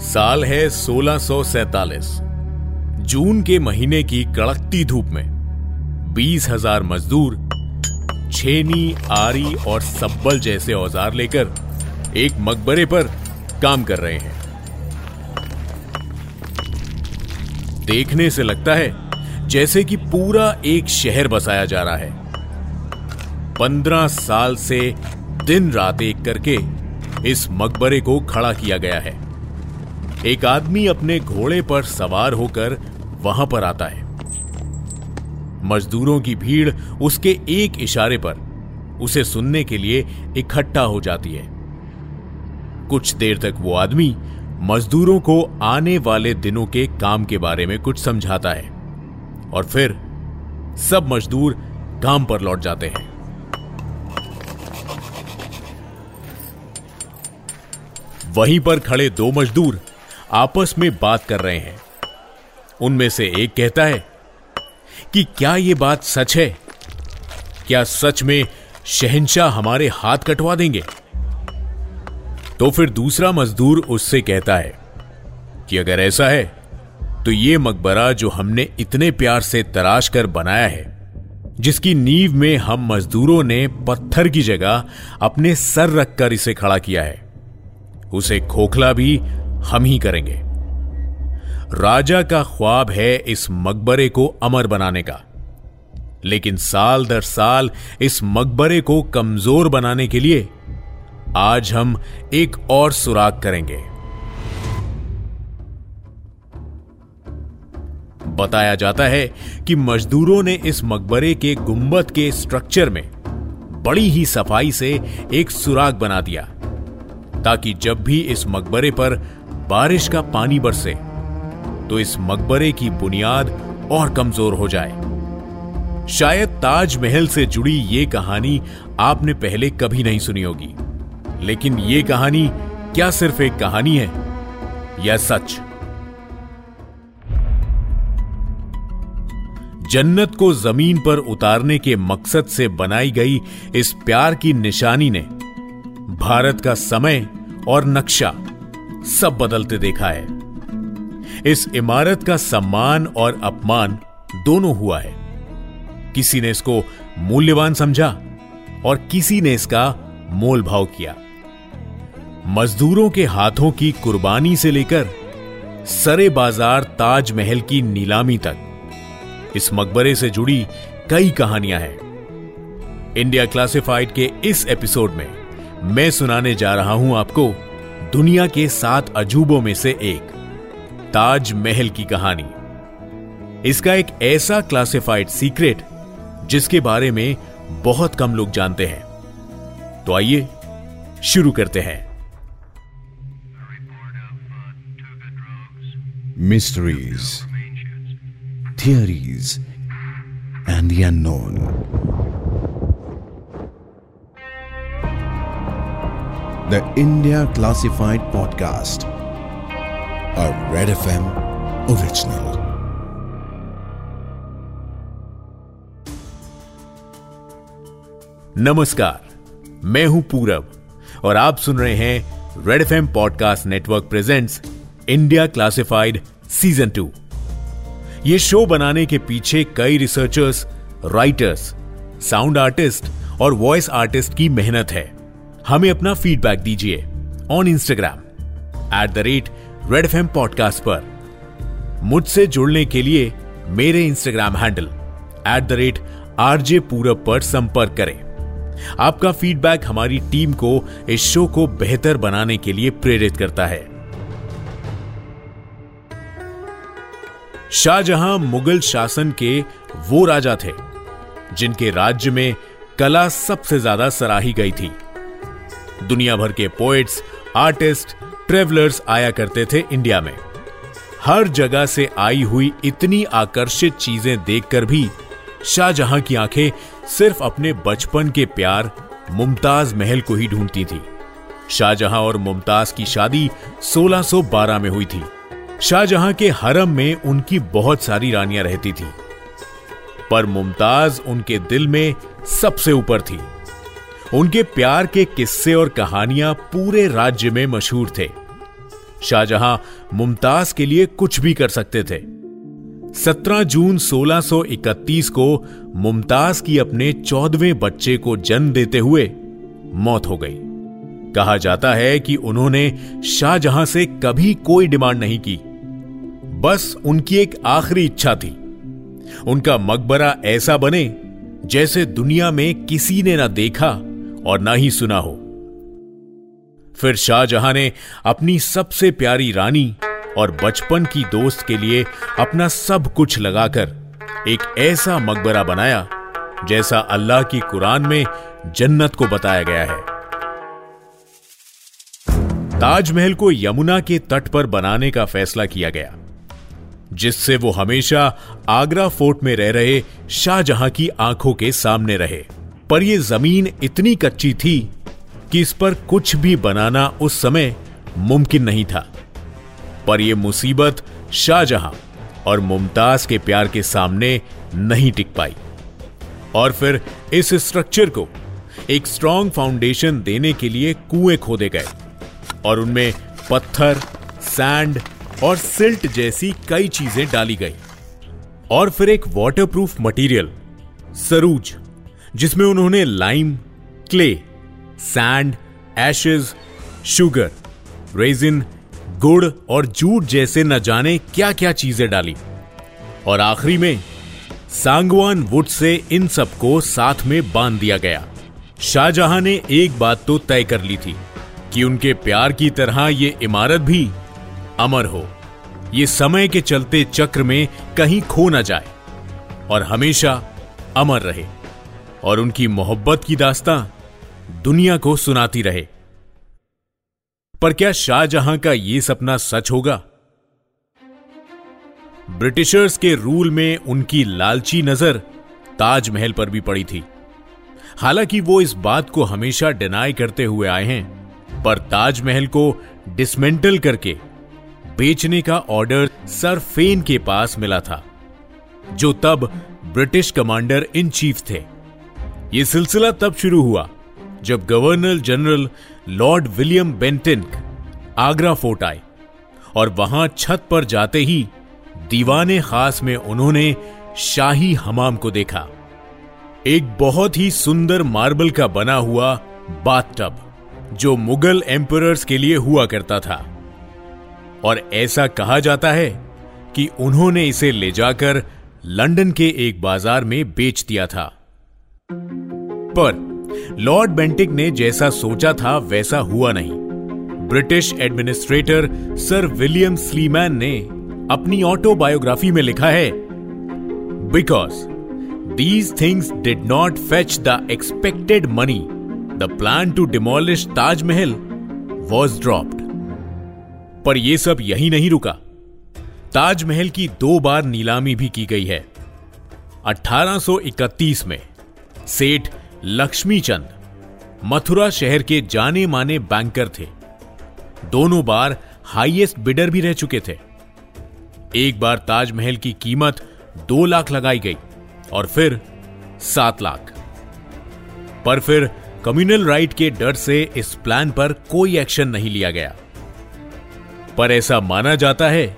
साल है सोलह जून के महीने की कड़कती धूप में बीस हज़ार मजदूर, छेनी, आरी और सब्बल जैसे औज़ार लेकर एक मकबरे पर काम कर रहे हैं। देखने से लगता है जैसे कि पूरा एक शहर बसाया जा रहा है। पंद्रह साल से दिन रात एक करके इस मकबरे को खड़ा किया गया है। एक आदमी अपने घोड़े पर सवार होकर वहाँ पर आता है। मजदूरों की भीड़ उसके एक इशारे पर उसे सुनने के लिए इकट्ठा हो जाती है। कुछ देर तक वो आदमी मजदूरों को आने वाले दिनों के काम के बारे में कुछ समझाता है और फिर सब मजदूर काम पर लौट जाते हैं। वहीं पर खड़े दो मजदूर आपस में बात कर रहे हैं। उनमें से एक कहता है कि क्या यह बात सच है? क्या सच में शहनशाह हमारे हाथ कटवा देंगे? तो फिर दूसरा मजदूर उससे कहता है कि अगर ऐसा है तो ये मकबरा जो हमने इतने प्यार से तराश कर बनाया है, जिसकी नींव में हम मजदूरों ने पत्थर की जगह अपने सर रखकर इसे खड़ा किया है, उसे खोखला भी हम ही करेंगे। राजा का ख्वाब है इस मकबरे को अमर बनाने का। लेकिन साल दर साल इस मकबरे को कमज़ोर बनाने के लिए आज हम एक और सुराग करेंगे। बताया जाता है कि मजदूरों ने इस मकबरे के गुंबद के स्ट्रक्चर में बड़ी ही सफ़ाई से एक सुराग बना दिया, ताकि जब भी इस मकबरे पर बारिश का पानी बरसे तो इस मकबरे की बुनियाद और कमज़ोर हो जाए। शायद ताजमहल से जुड़ी यह कहानी आपने पहले कभी नहीं सुनी होगी। लेकिन यह कहानी क्या सिर्फ़ एक कहानी है, या सच? जन्नत को ज़मीन पर उतारने के मकसद से बनाई गई इस प्यार की निशानी ने भारत का समय और नक्शा सब बदलते देखा है। इस इमारत का सम्मान और अपमान दोनों हुआ है। किसी ने इसको मूल्यवान समझा और किसी ने इसका मोल भाव किया। मजदूरों के हाथों की कुर्बानी से लेकर सरे बाज़ार ताजमहल की नीलामी तक, इस मकबरे से जुड़ी कई कहानियाँ हैं। इंडिया क्लासिफाइड के इस एपिसोड में मैं सुनाने जा रहा हूँ आपको दुनिया के सात अजूबों में से एक, ताजमहल की कहानी। इसका एक ऐसा क्लासिफाइड सीक्रेट जिसके बारे में बहुत कम लोग जानते हैं। तो आइए, शुरू करते हैं। Mysteries theories and the. The India Classified Podcast, a Red FM original. नमस्कार मैं हूँ पूरब और आप सुन रहे हैं red F M podcast network presents India classified season two ये शो बनाने के पीछे कई रिसर्चर्स राइटर्स साउंड आर्टिस्ट और वॉइस आर्टिस्ट की मेहनत है। हमें अपना फीडबैक दीजिए on Instagram at the rate red F podcast पर। मुझसे जुड़ने के लिए मेरे Instagram handle at the rate R J Purab पर संपर्क करें। आपका फीडबैक हमारी टीम को इस शो को बेहतर बनाने के लिए प्रेरित करता है। शाहजहां मुगल शासन के वो राजा थे, जिनके राज्य में कला सबसे ज़्यादा सराही गई थी। दुनिया भर के पोएट्स आर्टिस्ट ट्रेवलर्स आया करते थे इंडिया में। हर जगह से आई हुई इतनी आकर्षित चीज़ें देखकर भी शाहजहां की आँखें सिर्फ़ अपने बचपन के प्यार, मुमताज़ महल को ही ढूंढती थी। शाहजहां और मुमताज़ की शादी 1612 में हुई थी। शाहजहां के हरम में उनकी बहुत सारी रानियाँ रहती थी। पर मुमताज़ उनके दिल में सबसे ऊपर थी। उनके प्यार के किस्से और कहानियाँ पूरे राज्य में मशहूर थे। शाहजहां मुमताज़ के लिए कुछ भी कर सकते थे। 17 जून 1631 को मुमताज़ की अपने चौदहवें बच्चे को जन्म देते हुए मौत हो गई। कहा जाता है कि उन्होंने शाहजहां से कभी कोई डिमांड नहीं की। बस उनकी एक आखिरी इच्छा थी। उनका मकबरा ऐसा बने जैसे दुनिया में किसी ने ना देखा और ना ही सुना हो। फिर शाहजहां ने अपनी सबसे प्यारी रानी और बचपन की दोस्त के लिए अपना सब कुछ लगाकर एक ऐसा मकबरा बनाया, जैसा अल्लाह की कुरान में जन्नत को बताया गया है। ताजमहल को यमुना के तट पर बनाने का फैसला किया गया, जिससे वो हमेशा आगरा फोर्ट में रह रहे शाहजहां की आँखों के सामने रहे। पर यह ज़मीन इतनी कच्ची थी कि इस पर कुछ भी बनाना उस समय मुमकिन नहीं था। पर यह मुसीबत शाहजहां और मुमताज़ के प्यार के सामने नहीं टिक पाई। और फिर इस स्ट्रक्चर को एक स्ट्रॉन्ग फाउंडेशन देने के लिए कुएँ खोदे गए और उनमें पत्थर सैंड और सिल्ट जैसी कई चीज़ें डाली गई। और फिर एक वाटरप्रूफ मटेरियल सरूज जिसमें उन्होंने lime clay sand ashes sugar resin गुड़ और जूट जैसे न जाने क्या क्या चीज़ें डाली। और आखिरी में, सांगवान वुड से इन सबको साथ में बाँध दिया गया। शाहजहां ने एक बात तो तय कर ली थी, कि उनके प्यार की तरह यह इमारत भी अमर हो। ये समय के चलते चक्र में कहीं खो ना जाए और हमेशा अमर रहे। और उनकी मोहब्बत की दास्तां दुनिया को सुनाती रहे। पर क्या शाहजहां का यह सपना सच होगा? ब्रिटिशर्स के रूल में उनकी लालची नज़र ताजमहल पर भी पड़ी थी। हालाँकि वो इस बात को हमेशा डिनाई करते हुए आए हैं, पर ताजमहल को डिसमेंटल करके बेचने का ऑर्डर सर फेन के पास मिला था, जो तब ब्रिटिश कमांडर इन चीफ थे। यह सिलसिला तब शुरू हुआ जब governor general Lord William Bentinck Agra fort आए और वहाँ छत पर जाते ही दीवाने खास में उन्होंने शाही हमाम को देखा। एक बहुत ही सुंदर मार्बल का बना हुआ बाथटब, जो मुगल एम्परर्स के लिए हुआ करता था। और ऐसा कहा जाता है कि उन्होंने इसे ले जाकर लंदन के एक बाज़ार में बेच दिया था। पर लॉर्ड बेंटिक ने जैसा सोचा था, वैसा हुआ नहीं। British administrator sir William Sleeman ने अपनी ऑटोबायोग्राफी में लिखा है because these things did not fetch the expected money the plan to demolish Taj Mahal was dropped पर यह सब यही नहीं रुका। ताजमहल की दो बार नीलामी भी की गई है। 1831 में सेठ लक्ष्मीचंद, मथुरा शहर के जाने माने बैंकर थे। दोनों बार हाईएस्ट बिडर भी रह चुके थे। एक बार ताजमहल की कीमत दो लाख लगाई गई और फिर सात लाख। पर फिर कम्युनल राइट के डर से इस प्लान पर कोई एक्शन नहीं लिया गया। पर ऐसा माना जाता है,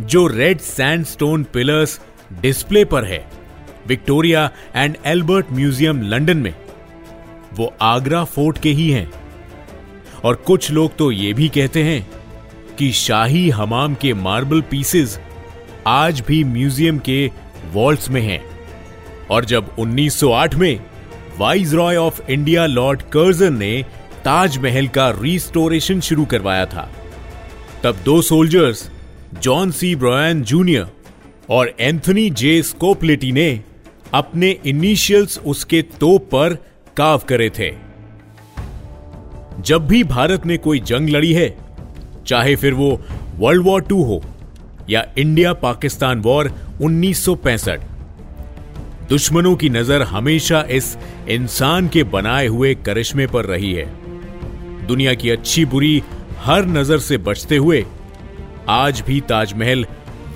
जो रेड सैंडस्टोन पिलर्स डिस्प्ले पर है Victoria and Albert museum London में। वो आगरा फोर्ट के ही हैं। और कुछ लोग तो ये भी कहते हैं कि शाही हमाम के मार्बल पीसेस आज भी म्यूज़ियम के वॉल्ट्स में हैं। और जब 1908 में viceroy of India Lord Curzon ने ताजमहल का रिस्टोरेशन शुरू करवाया था, तब दो soldiers John C Bryan junior और एंथनी जे स्कोपलेटी ने अपने इनिशियल्स उसके तोप पर काव करे थे। जब भी भारत ने कोई जंग लड़ी है, चाहे फिर वो वर्ल्ड वॉर टू हो या इंडिया पाकिस्तान वॉर 1965 दुश्मनों की नज़र हमेशा इस इंसान के बनाए हुए करिश्मे पर रही है। दुनिया की अच्छी बुरी हर नज़र से बचते हुए आज भी ताजमहल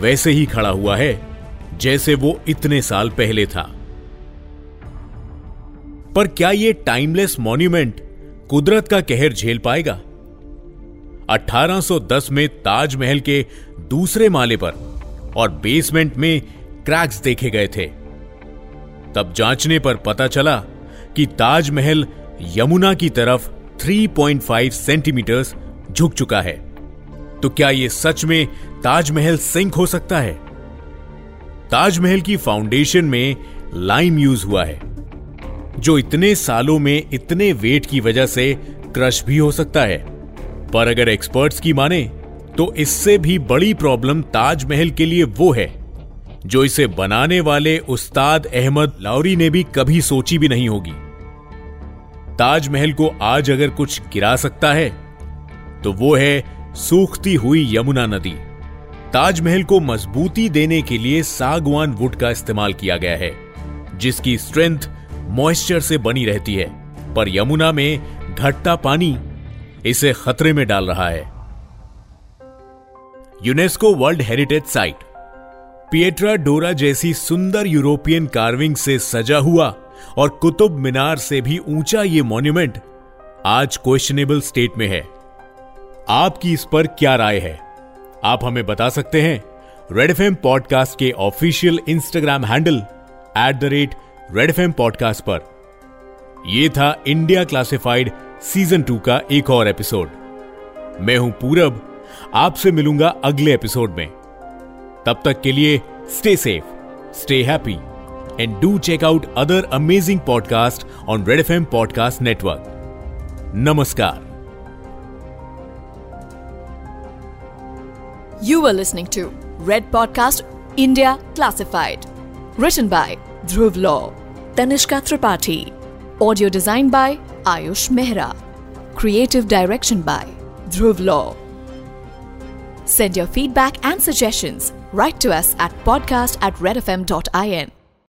वैसे ही खड़ा हुआ है। जैसे वो इतने साल पहले था। पर क्या ये टाइमलेस मॉन्यूमेंट कुदरत का कहर झेल पाएगा? 1810 में ताजमहल के दूसरे माले पर और बेसमेंट में क्रैक्स देखे गए थे। तब जांचने पर पता चला कि ताजमहल यमुना की तरफ़ 3.5 सेंटीमीटर झुक चुका है। तो क्या यह सच में ताजमहल सिंक हो सकता है? ताजमहल की फाउंडेशन में लाइम यूज़ हुआ है, जो इतने सालों में इतने वेट की वजह से क्रश भी हो सकता है। पर अगर एक्सपर्ट्स की माने तो इससे भी बड़ी प्रॉब्लम ताजमहल के लिए वो है, जो इसे बनाने वाले उस्ताद अहमद लाउरी ने भी कभी सोची भी नहीं होगी। ताजमहल को आज अगर कुछ गिरा सकता है तो वो है सूखती हुई यमुना नदी। ताजमहल को मजबूती देने के लिए सागवान वुड का इस्तेमाल किया गया है, जिसकी स्ट्रेंथ मॉइस्चर से बनी रहती है, पर यमुना में घटता पानी इसे खतरे में डाल रहा है। UNESCO world heritage site, pietra dura जैसी सुंदर यूरोपियन कार्विंग से सजा हुआ और कुतुब मीनार से भी ऊँचा ये मॉन्यूमेंट आज क्वेश्चनेबल स्टेट में है। आपकी इस पर क्या राय है? आप हमें बता सकते हैं। रेड एफ़ पॉडकास्ट के official Instagram handle at the rate Red FM podcast पर। यह था इंडिया क्लासिफाइड सीज़न टू का एक और एपिसोड मैं हूँ पूरब आपसे मिलूँगा अगले एपिसोड में। तब तक के लिए stay safe stay happy and do check out other amazing podcast on Red FM podcast network नमस्कार। You were listening to Red Podcast India Classified. Written by Dhruv Law, Tanishka Tripathi. Audio design by Ayush Mehra. Creative direction by Dhruv Law. Send your feedback and suggestions right to us at podcast at redfm.in.